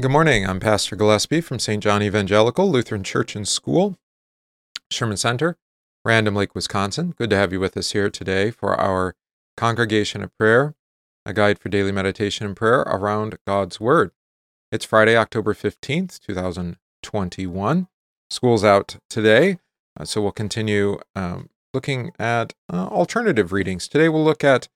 Good morning. I'm Pastor Gillespie from St. John Evangelical Lutheran Church and School, Sherman Center, Random Lake, Wisconsin. Good to have you with us here today for our Congregation of Prayer, a guide for daily meditation and prayer around God's Word. It's Friday, October 15th, 2021. School's out today, uh, so we'll continue um, looking at uh, alternative readings. Today we'll look at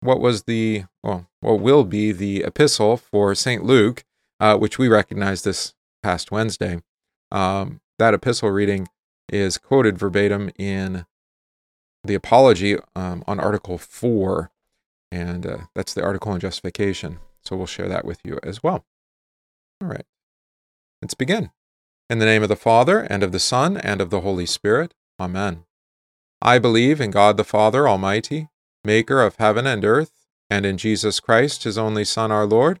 what was the, well, what will be the epistle for St. Luke uh, which we recognized this past Wednesday. Um, that epistle reading is quoted verbatim in the Apology um, on Article 4, and uh, that's the article on justification. So we'll share that with you as well. All right, let's begin. In the name of the Father, and of the Son, and of the Holy Spirit. Amen. I believe in God the Father Almighty, maker of heaven and earth, and in Jesus Christ, his only Son, our Lord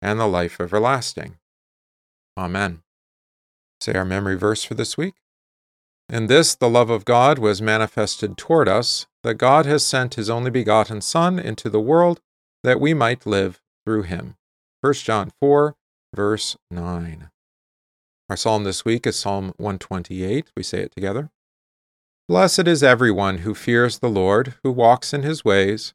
and the life everlasting. Amen. Say our memory verse for this week. In this the love of God was manifested toward us, that God has sent his only begotten Son into the world that we might live through him. 1 John 4, verse 9. Our psalm this week is Psalm 128. We say it together. Blessed is everyone who fears the Lord, who walks in his ways.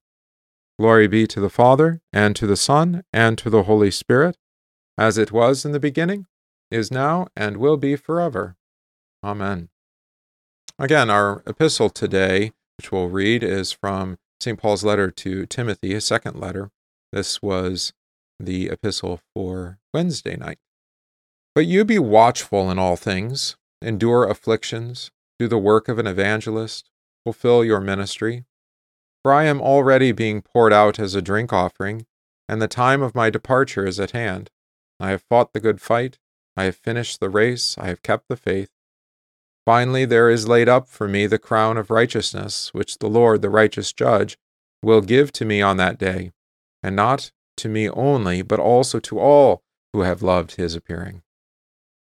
Glory be to the Father, and to the Son, and to the Holy Spirit, as it was in the beginning, is now, and will be forever. Amen. Again, our epistle today, which we'll read, is from St. Paul's letter to Timothy, his second letter. This was the epistle for Wednesday night. But you be watchful in all things, endure afflictions, do the work of an evangelist, fulfill your ministry for I am already being poured out as a drink offering, and the time of my departure is at hand. I have fought the good fight, I have finished the race, I have kept the faith. Finally, there is laid up for me the crown of righteousness, which the Lord, the righteous judge, will give to me on that day, and not to me only, but also to all who have loved his appearing.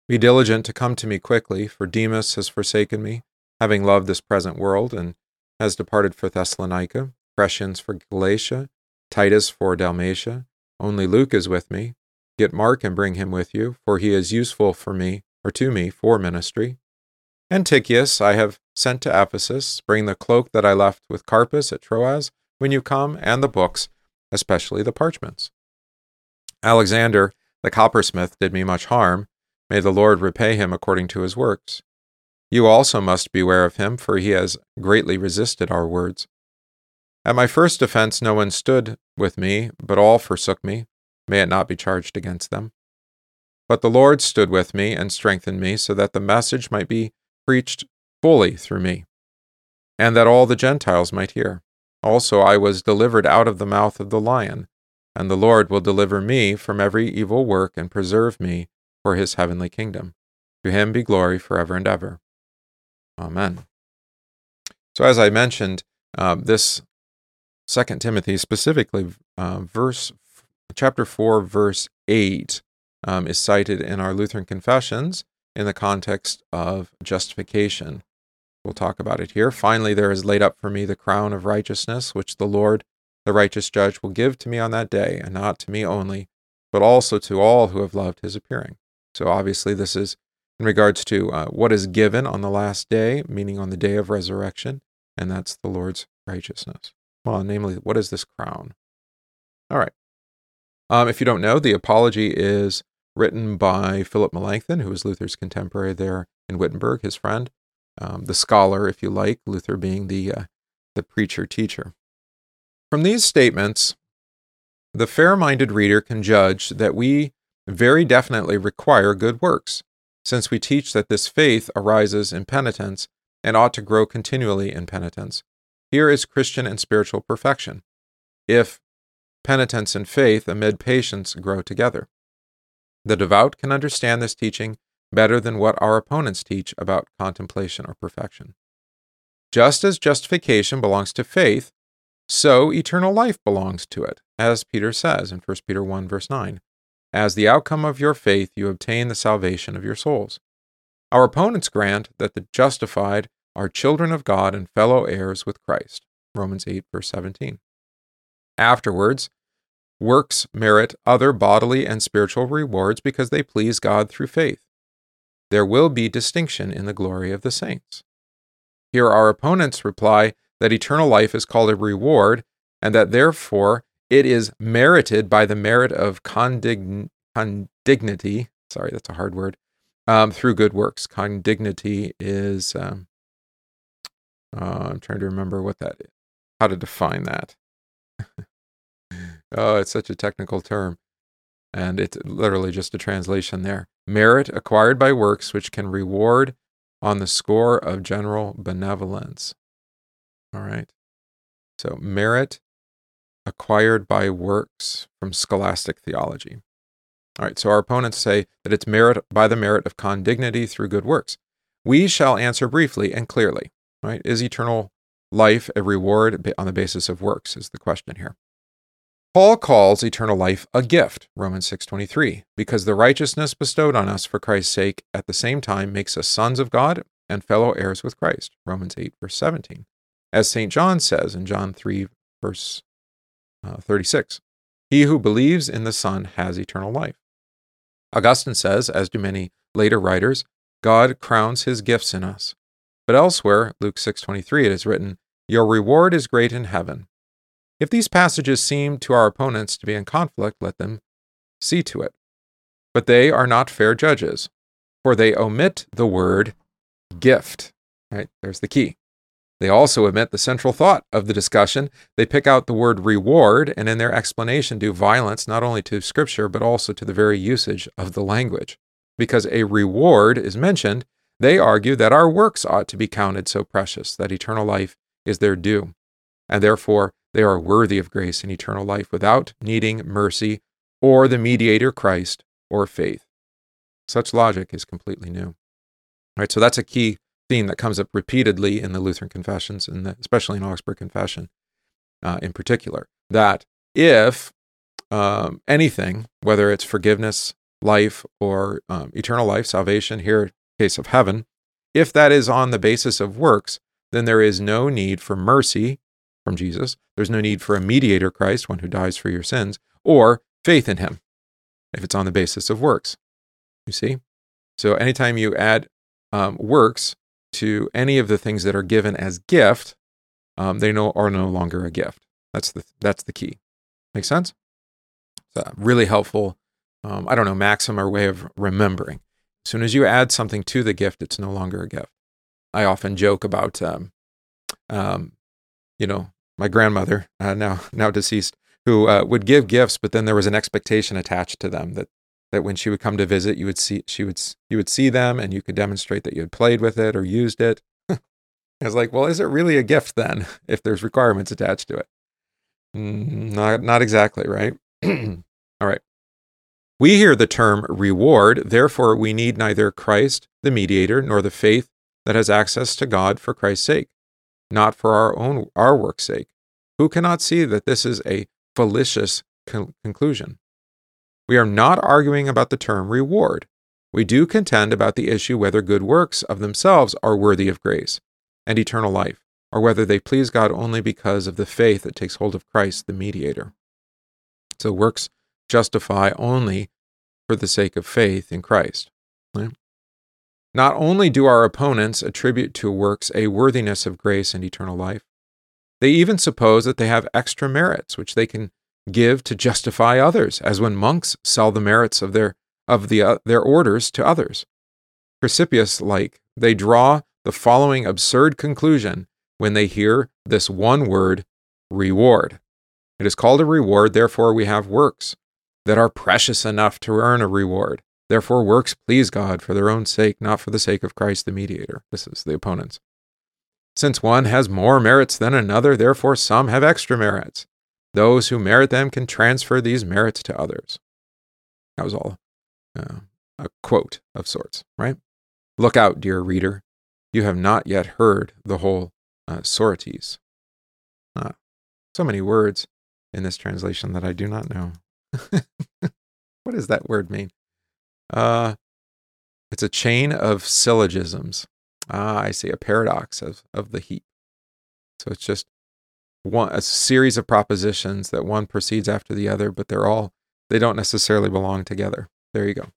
Be diligent to come to me quickly, for Demas has forsaken me, having loved this present world, and has departed for Thessalonica, Crescens for Galatia, Titus for Dalmatia. Only Luke is with me. Get Mark and bring him with you, for he is useful for me, or to me, for ministry. And Tychicus I have sent to Ephesus. Bring the cloak that I left with Carpus at Troas when you come, and the books, especially the parchments. Alexander, the coppersmith, did me much harm. May the Lord repay him according to his works. You also must beware of him, for he has greatly resisted our words. At my first offense, no one stood with me, but all forsook me. May it not be charged against them. But the Lord stood with me and strengthened me, so that the message might be preached fully through me, and that all the Gentiles might hear. Also, I was delivered out of the mouth of the lion, and the Lord will deliver me from every evil work and preserve me for his heavenly kingdom. To him be glory forever and ever. Amen. So, as I mentioned, uh, this Second Timothy, specifically uh, verse chapter four, verse eight, um, is cited in our Lutheran confessions in the context of justification. We'll talk about it here. Finally, there is laid up for me the crown of righteousness, which the Lord, the righteous judge, will give to me on that day, and not to me only, but also to all who have loved his appearing. So, obviously, this is in regards to uh, what is given on the last day, meaning on the day of resurrection, and that's the Lord's righteousness. Well, namely, what is this crown? All right. Um, if you don't know, the Apology is written by Philip Melanchthon, who was Luther's contemporary there in Wittenberg, his friend, um, the scholar, if you like, Luther being the, uh, the preacher teacher. From these statements, the fair minded reader can judge that we very definitely require good works, since we teach that this faith arises in penitence and ought to grow continually in penitence. Here is Christian and spiritual perfection. If penitence and faith amid patience grow together. The devout can understand this teaching better than what our opponents teach about contemplation or perfection. Just as justification belongs to faith, so eternal life belongs to it, as Peter says in 1 Peter 1, verse 9. As the outcome of your faith, you obtain the salvation of your souls. Our opponents grant that the justified are children of God and fellow heirs with Christ. Romans 8, verse 17. Afterwards, works merit other bodily and spiritual rewards because they please God through faith. There will be distinction in the glory of the saints. Here, our opponents reply that eternal life is called a reward, and that therefore it is merited by the merit of condign- condignity. Sorry, that's a hard word. Um, through good works. Condignity is. Um, uh, I'm trying to remember what that is, how to define that. oh, it's such a technical term. And it's literally just a translation there. Merit acquired by works which can reward on the score of general benevolence. All right. So, merit acquired by works from scholastic theology. All right, so our opponents say that it's merit by the merit of condignity through good works. We shall answer briefly and clearly. Right? Is eternal life a reward on the basis of works? Is the question here. Paul calls eternal life a gift, Romans 6:23, because the righteousness bestowed on us for Christ's sake at the same time makes us sons of God and fellow heirs with Christ, Romans 8 verse 17. As St. John says in John 3 verse uh, 36, he who believes in the Son has eternal life. Augustine says, as do many later writers, God crowns his gifts in us. But elsewhere, Luke 6:23 it is written, "Your reward is great in heaven." If these passages seem to our opponents to be in conflict, let them see to it. But they are not fair judges, for they omit the word gift. Right? There's the key. They also omit the central thought of the discussion. They pick out the word reward and in their explanation do violence not only to Scripture, but also to the very usage of the language. Because a reward is mentioned, they argue that our works ought to be counted so precious that eternal life is their due, and therefore they are worthy of grace and eternal life without needing mercy or the mediator Christ or faith. Such logic is completely new. All right, so that's a key theme that comes up repeatedly in the Lutheran confessions, and especially in Augsburg Confession uh, in particular, that if um, anything, whether it's forgiveness, life, or um, eternal life, salvation, here case of heaven, if that is on the basis of works, then there is no need for mercy from Jesus. There's no need for a mediator, Christ, one who dies for your sins, or faith in him, if it's on the basis of works. You see? So anytime you add um, works to any of the things that are given as gift, um, they no, are no longer a gift. That's the, that's the key. Make sense? Really helpful, um, I don't know, maxim or way of remembering. As soon as you add something to the gift, it's no longer a gift. I often joke about, um, um, you know, my grandmother, uh, now now deceased, who uh, would give gifts, but then there was an expectation attached to them that that when she would come to visit, you would see she would you would see them, and you could demonstrate that you had played with it or used it. I was like, well, is it really a gift then, if there's requirements attached to it? Mm, not not exactly, right? All right. We hear the term reward, therefore, we need neither Christ, the mediator, nor the faith that has access to God for Christ's sake, not for our own our work's sake. Who cannot see that this is a fallacious con- conclusion? We are not arguing about the term reward. We do contend about the issue whether good works of themselves are worthy of grace and eternal life, or whether they please God only because of the faith that takes hold of Christ, the mediator. So, works justify only for the sake of faith in Christ. Right? Not only do our opponents attribute to works a worthiness of grace and eternal life, they even suppose that they have extra merits which they can give to justify others, as when monks sell the merits of their of the uh, their orders to others. Chrysippus like they draw the following absurd conclusion when they hear this one word, reward. It is called a reward, therefore we have works that are precious enough to earn a reward. Therefore, works please God for their own sake, not for the sake of Christ the mediator. This is the opponents. Since one has more merits than another, therefore some have extra merits. Those who merit them can transfer these merits to others. That was all uh, a quote of sorts, right? Look out, dear reader. You have not yet heard the whole uh, Sorites. Ah, so many words in this translation that I do not know. what does that word mean? Uh, it's a chain of syllogisms. Ah, I see a paradox of, of the heap. So it's just one a series of propositions that one proceeds after the other, but they're all they don't necessarily belong together. There you go.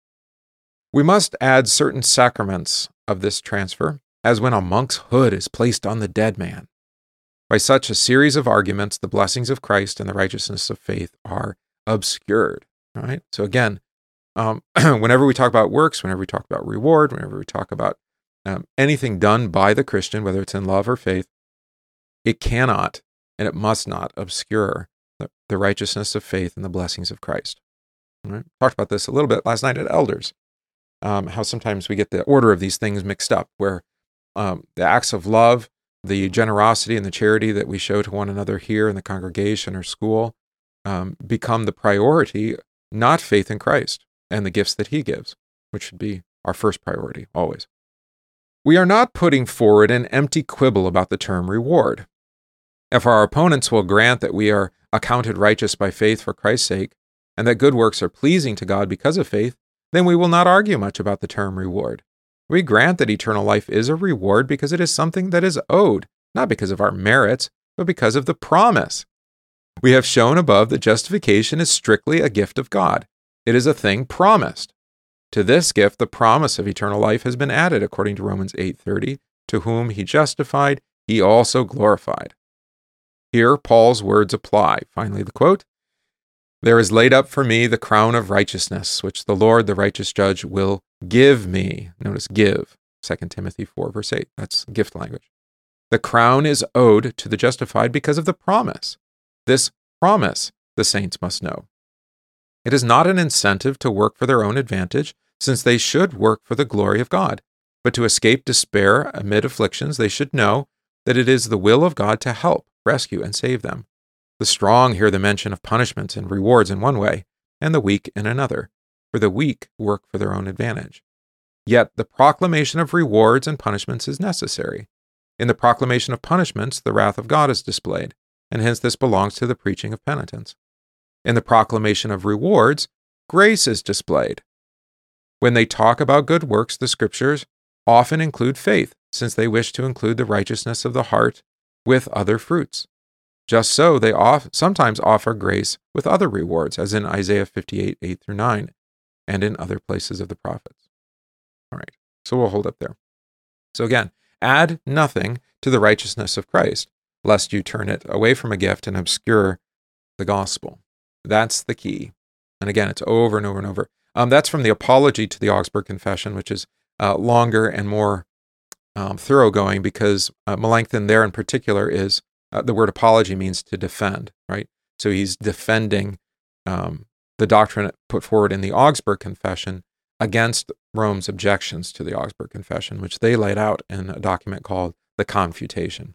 We must add certain sacraments of this transfer, as when a monk's hood is placed on the dead man. By such a series of arguments, the blessings of Christ and the righteousness of faith are obscured. Right? So again, um, whenever we talk about works, whenever we talk about reward, whenever we talk about um, anything done by the Christian, whether it's in love or faith, it cannot and it must not obscure the, the righteousness of faith and the blessings of Christ. Right? Talked about this a little bit last night at Elders, um, how sometimes we get the order of these things mixed up, where um, the acts of love, the generosity and the charity that we show to one another here in the congregation or school um, become the priority, not faith in Christ and the gifts that He gives, which should be our first priority always. We are not putting forward an empty quibble about the term reward. If our opponents will grant that we are accounted righteous by faith for Christ's sake, and that good works are pleasing to God because of faith, then we will not argue much about the term reward. We grant that eternal life is a reward because it is something that is owed, not because of our merits, but because of the promise. We have shown above that justification is strictly a gift of God. It is a thing promised. To this gift the promise of eternal life has been added according to Romans 8:30, to whom he justified, he also glorified. Here, Paul's words apply. Finally, the quote There is laid up for me the crown of righteousness, which the Lord, the righteous judge, will give me. Notice give. 2 Timothy 4, verse 8. That's gift language. The crown is owed to the justified because of the promise. This promise the saints must know. It is not an incentive to work for their own advantage, since they should work for the glory of God. But to escape despair amid afflictions, they should know that it is the will of God to help, rescue, and save them. The strong hear the mention of punishments and rewards in one way, and the weak in another, for the weak work for their own advantage. Yet the proclamation of rewards and punishments is necessary. In the proclamation of punishments, the wrath of God is displayed, and hence this belongs to the preaching of penitence. In the proclamation of rewards, grace is displayed. When they talk about good works, the scriptures often include faith, since they wish to include the righteousness of the heart with other fruits. Just so, they off, sometimes offer grace with other rewards, as in Isaiah 58, 8 through 9, and in other places of the prophets. All right, so we'll hold up there. So again, add nothing to the righteousness of Christ, lest you turn it away from a gift and obscure the gospel. That's the key. And again, it's over and over and over. Um, that's from the Apology to the Augsburg Confession, which is uh, longer and more um, thoroughgoing because uh, Melanchthon there in particular is uh, the word apology means to defend, right? So he's defending um, the doctrine put forward in the Augsburg Confession against Rome's objections to the Augsburg Confession, which they laid out in a document called the Confutation.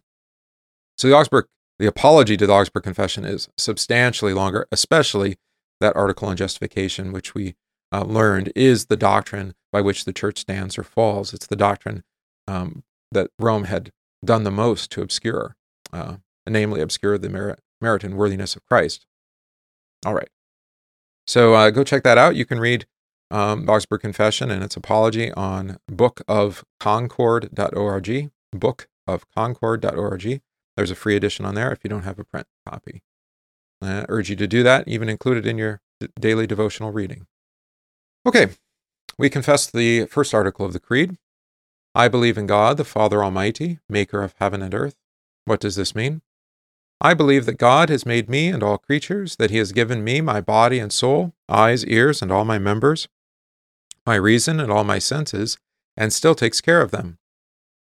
So the Augsburg, the apology to the Augsburg Confession is substantially longer, especially that article on justification, which we uh, learned is the doctrine by which the church stands or falls. It's the doctrine um, that Rome had done the most to obscure, uh, namely, obscure the merit, merit and worthiness of Christ. All right. So uh, go check that out. You can read um, Augsburg Confession and its apology on bookofconcord.org. Bookofconcord.org. There's a free edition on there if you don't have a print copy. I urge you to do that, even include it in your daily devotional reading. Okay, we confess the first article of the Creed. I believe in God, the Father Almighty, maker of heaven and earth. What does this mean? I believe that God has made me and all creatures, that He has given me my body and soul, eyes, ears, and all my members, my reason and all my senses, and still takes care of them,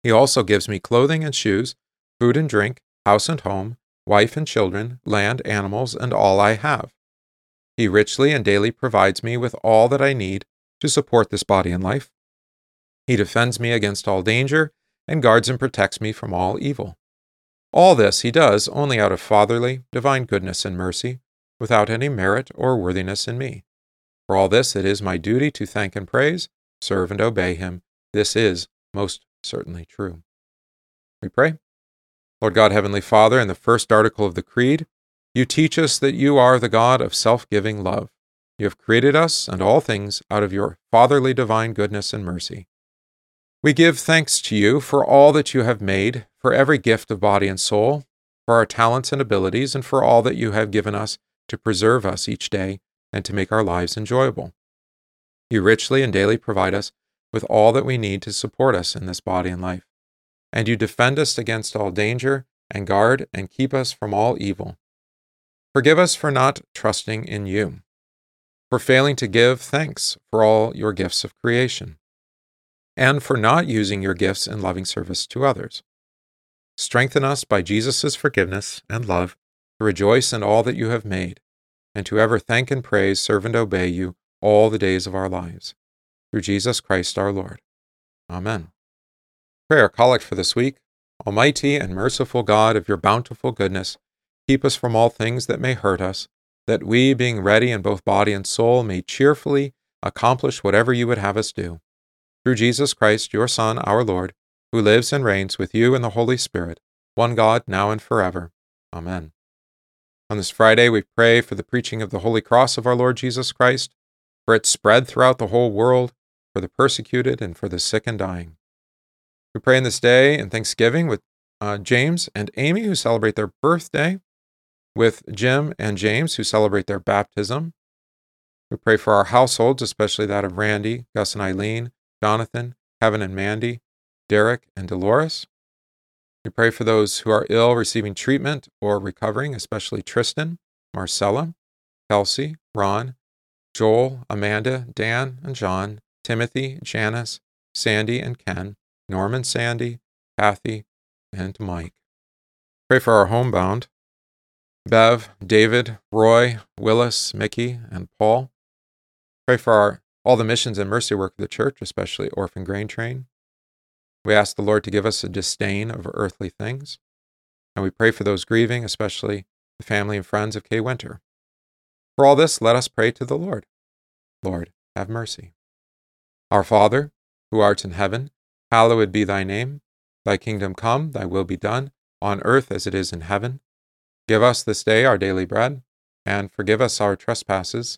He also gives me clothing and shoes, food and drink, house and home, wife and children, land, animals, and all I have. He richly and daily provides me with all that I need to support this body and life. He defends me against all danger and guards and protects me from all evil. All this he does only out of fatherly, divine goodness and mercy, without any merit or worthiness in me. For all this it is my duty to thank and praise, serve and obey him. This is most certainly true. We pray. Lord God, Heavenly Father, in the first article of the Creed, you teach us that you are the God of self giving love. You have created us and all things out of your fatherly divine goodness and mercy. We give thanks to you for all that you have made, for every gift of body and soul, for our talents and abilities, and for all that you have given us to preserve us each day and to make our lives enjoyable. You richly and daily provide us with all that we need to support us in this body and life. And you defend us against all danger, and guard and keep us from all evil. Forgive us for not trusting in you, for failing to give thanks for all your gifts of creation, and for not using your gifts in loving service to others. Strengthen us by Jesus' forgiveness and love to rejoice in all that you have made, and to ever thank and praise, serve, and obey you all the days of our lives. Through Jesus Christ our Lord. Amen. Prayer collect for this week. Almighty and merciful God, of your bountiful goodness, keep us from all things that may hurt us, that we, being ready in both body and soul, may cheerfully accomplish whatever you would have us do. Through Jesus Christ, your Son, our Lord, who lives and reigns with you in the Holy Spirit, one God, now and forever. Amen. On this Friday, we pray for the preaching of the Holy Cross of our Lord Jesus Christ, for its spread throughout the whole world, for the persecuted, and for the sick and dying. We pray in this day in thanksgiving with uh, James and Amy, who celebrate their birthday, with Jim and James, who celebrate their baptism. We pray for our households, especially that of Randy, Gus and Eileen, Jonathan, Kevin and Mandy, Derek and Dolores. We pray for those who are ill, receiving treatment, or recovering, especially Tristan, Marcella, Kelsey, Ron, Joel, Amanda, Dan and John, Timothy, Janice, Sandy and Ken, Norman, Sandy, Kathy, and Mike. Pray for our homebound, Bev, David, Roy, Willis, Mickey, and Paul. Pray for our, all the missions and mercy work of the church, especially Orphan Grain Train. We ask the Lord to give us a disdain of earthly things. And we pray for those grieving, especially the family and friends of Kay Winter. For all this, let us pray to the Lord. Lord, have mercy. Our Father, who art in heaven, Hallowed be thy name. Thy kingdom come, thy will be done, on earth as it is in heaven. Give us this day our daily bread, and forgive us our trespasses,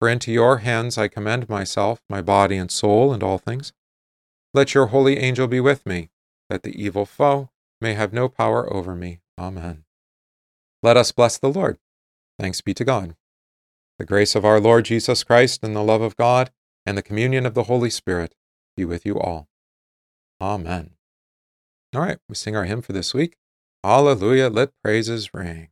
For into your hands I commend myself, my body and soul, and all things. Let your holy angel be with me, that the evil foe may have no power over me. Amen. Let us bless the Lord. Thanks be to God. The grace of our Lord Jesus Christ, and the love of God, and the communion of the Holy Spirit be with you all. Amen. All right, we sing our hymn for this week. Hallelujah, let praises ring.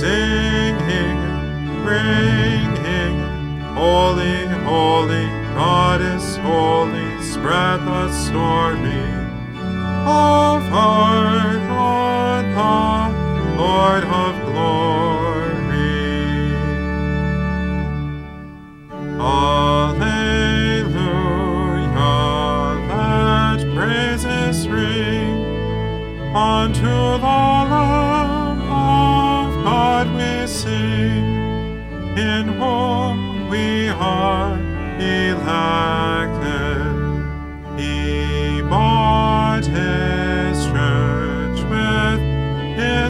singing, ringing, holy, holy, God is holy, spread the story of our God, the Lord of glory. Alleluia, let praises ring unto the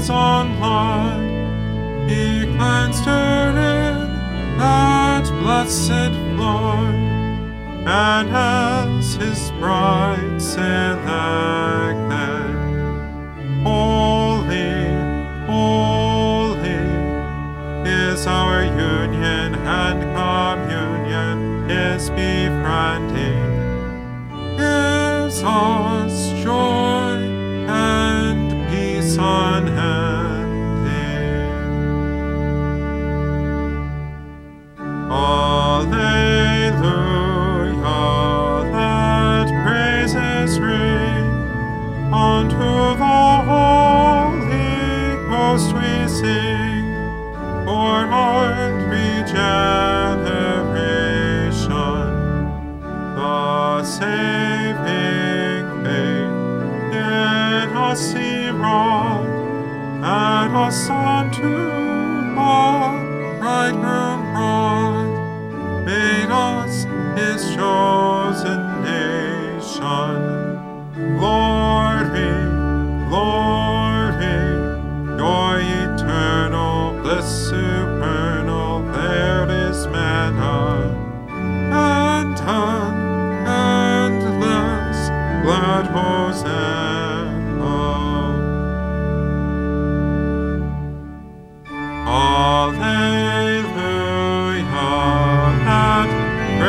his own blood. He cleansed her in that blessed flood, and as his bride selected. Holy, holy is our union, and communion is befriending. is us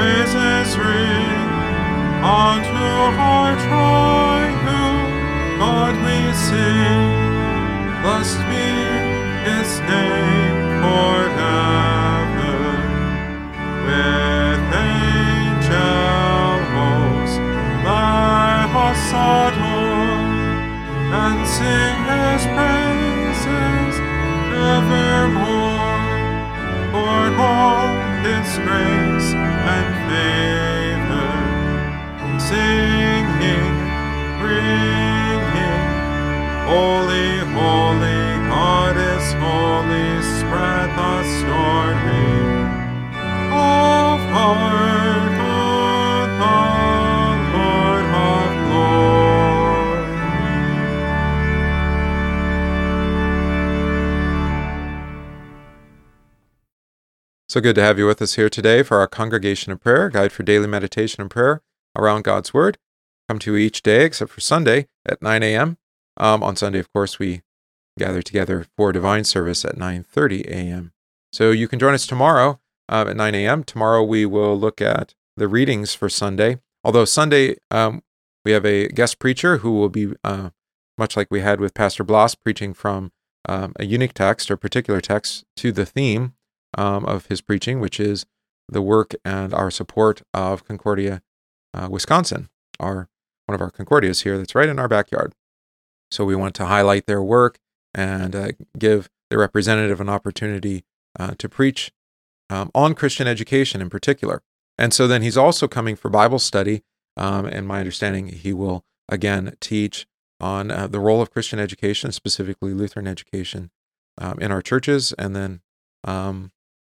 praises ring unto our triumph, God we sing. Blessed be His name forever. With angel hosts, let us adore and sing His praises evermore. For all His grace favor. Singing, ringing, holy, holy, God is holy, spread the story of our So good to have you with us here today for our Congregation of Prayer, guide for daily meditation and prayer around God's Word. Come to each day except for Sunday at 9 a.m. Um, on Sunday, of course, we gather together for divine service at 9:30 a.m. So you can join us tomorrow uh, at 9 a.m. Tomorrow we will look at the readings for Sunday. Although Sunday um, we have a guest preacher who will be uh, much like we had with Pastor Bloss preaching from um, a unique text or particular text to the theme um, of his preaching, which is the work and our support of Concordia, uh, Wisconsin, our one of our Concordias here that's right in our backyard. So we want to highlight their work and uh, give the representative an opportunity uh, to preach um, on Christian education in particular. And so then he's also coming for Bible study. Um, and my understanding, he will again teach on uh, the role of Christian education, specifically Lutheran education, um, in our churches, and then um,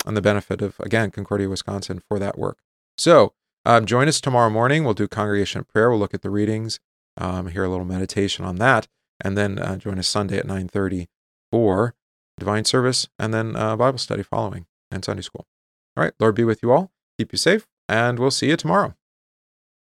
on the benefit of, again, Concordia, Wisconsin for that work. So um, join us tomorrow morning. We'll do congregation prayer. We'll look at the readings, um, hear a little meditation on that, and then uh, join us Sunday at 9.30 for divine service and then uh, Bible study following and Sunday school. All right, Lord be with you all. Keep you safe, and we'll see you tomorrow.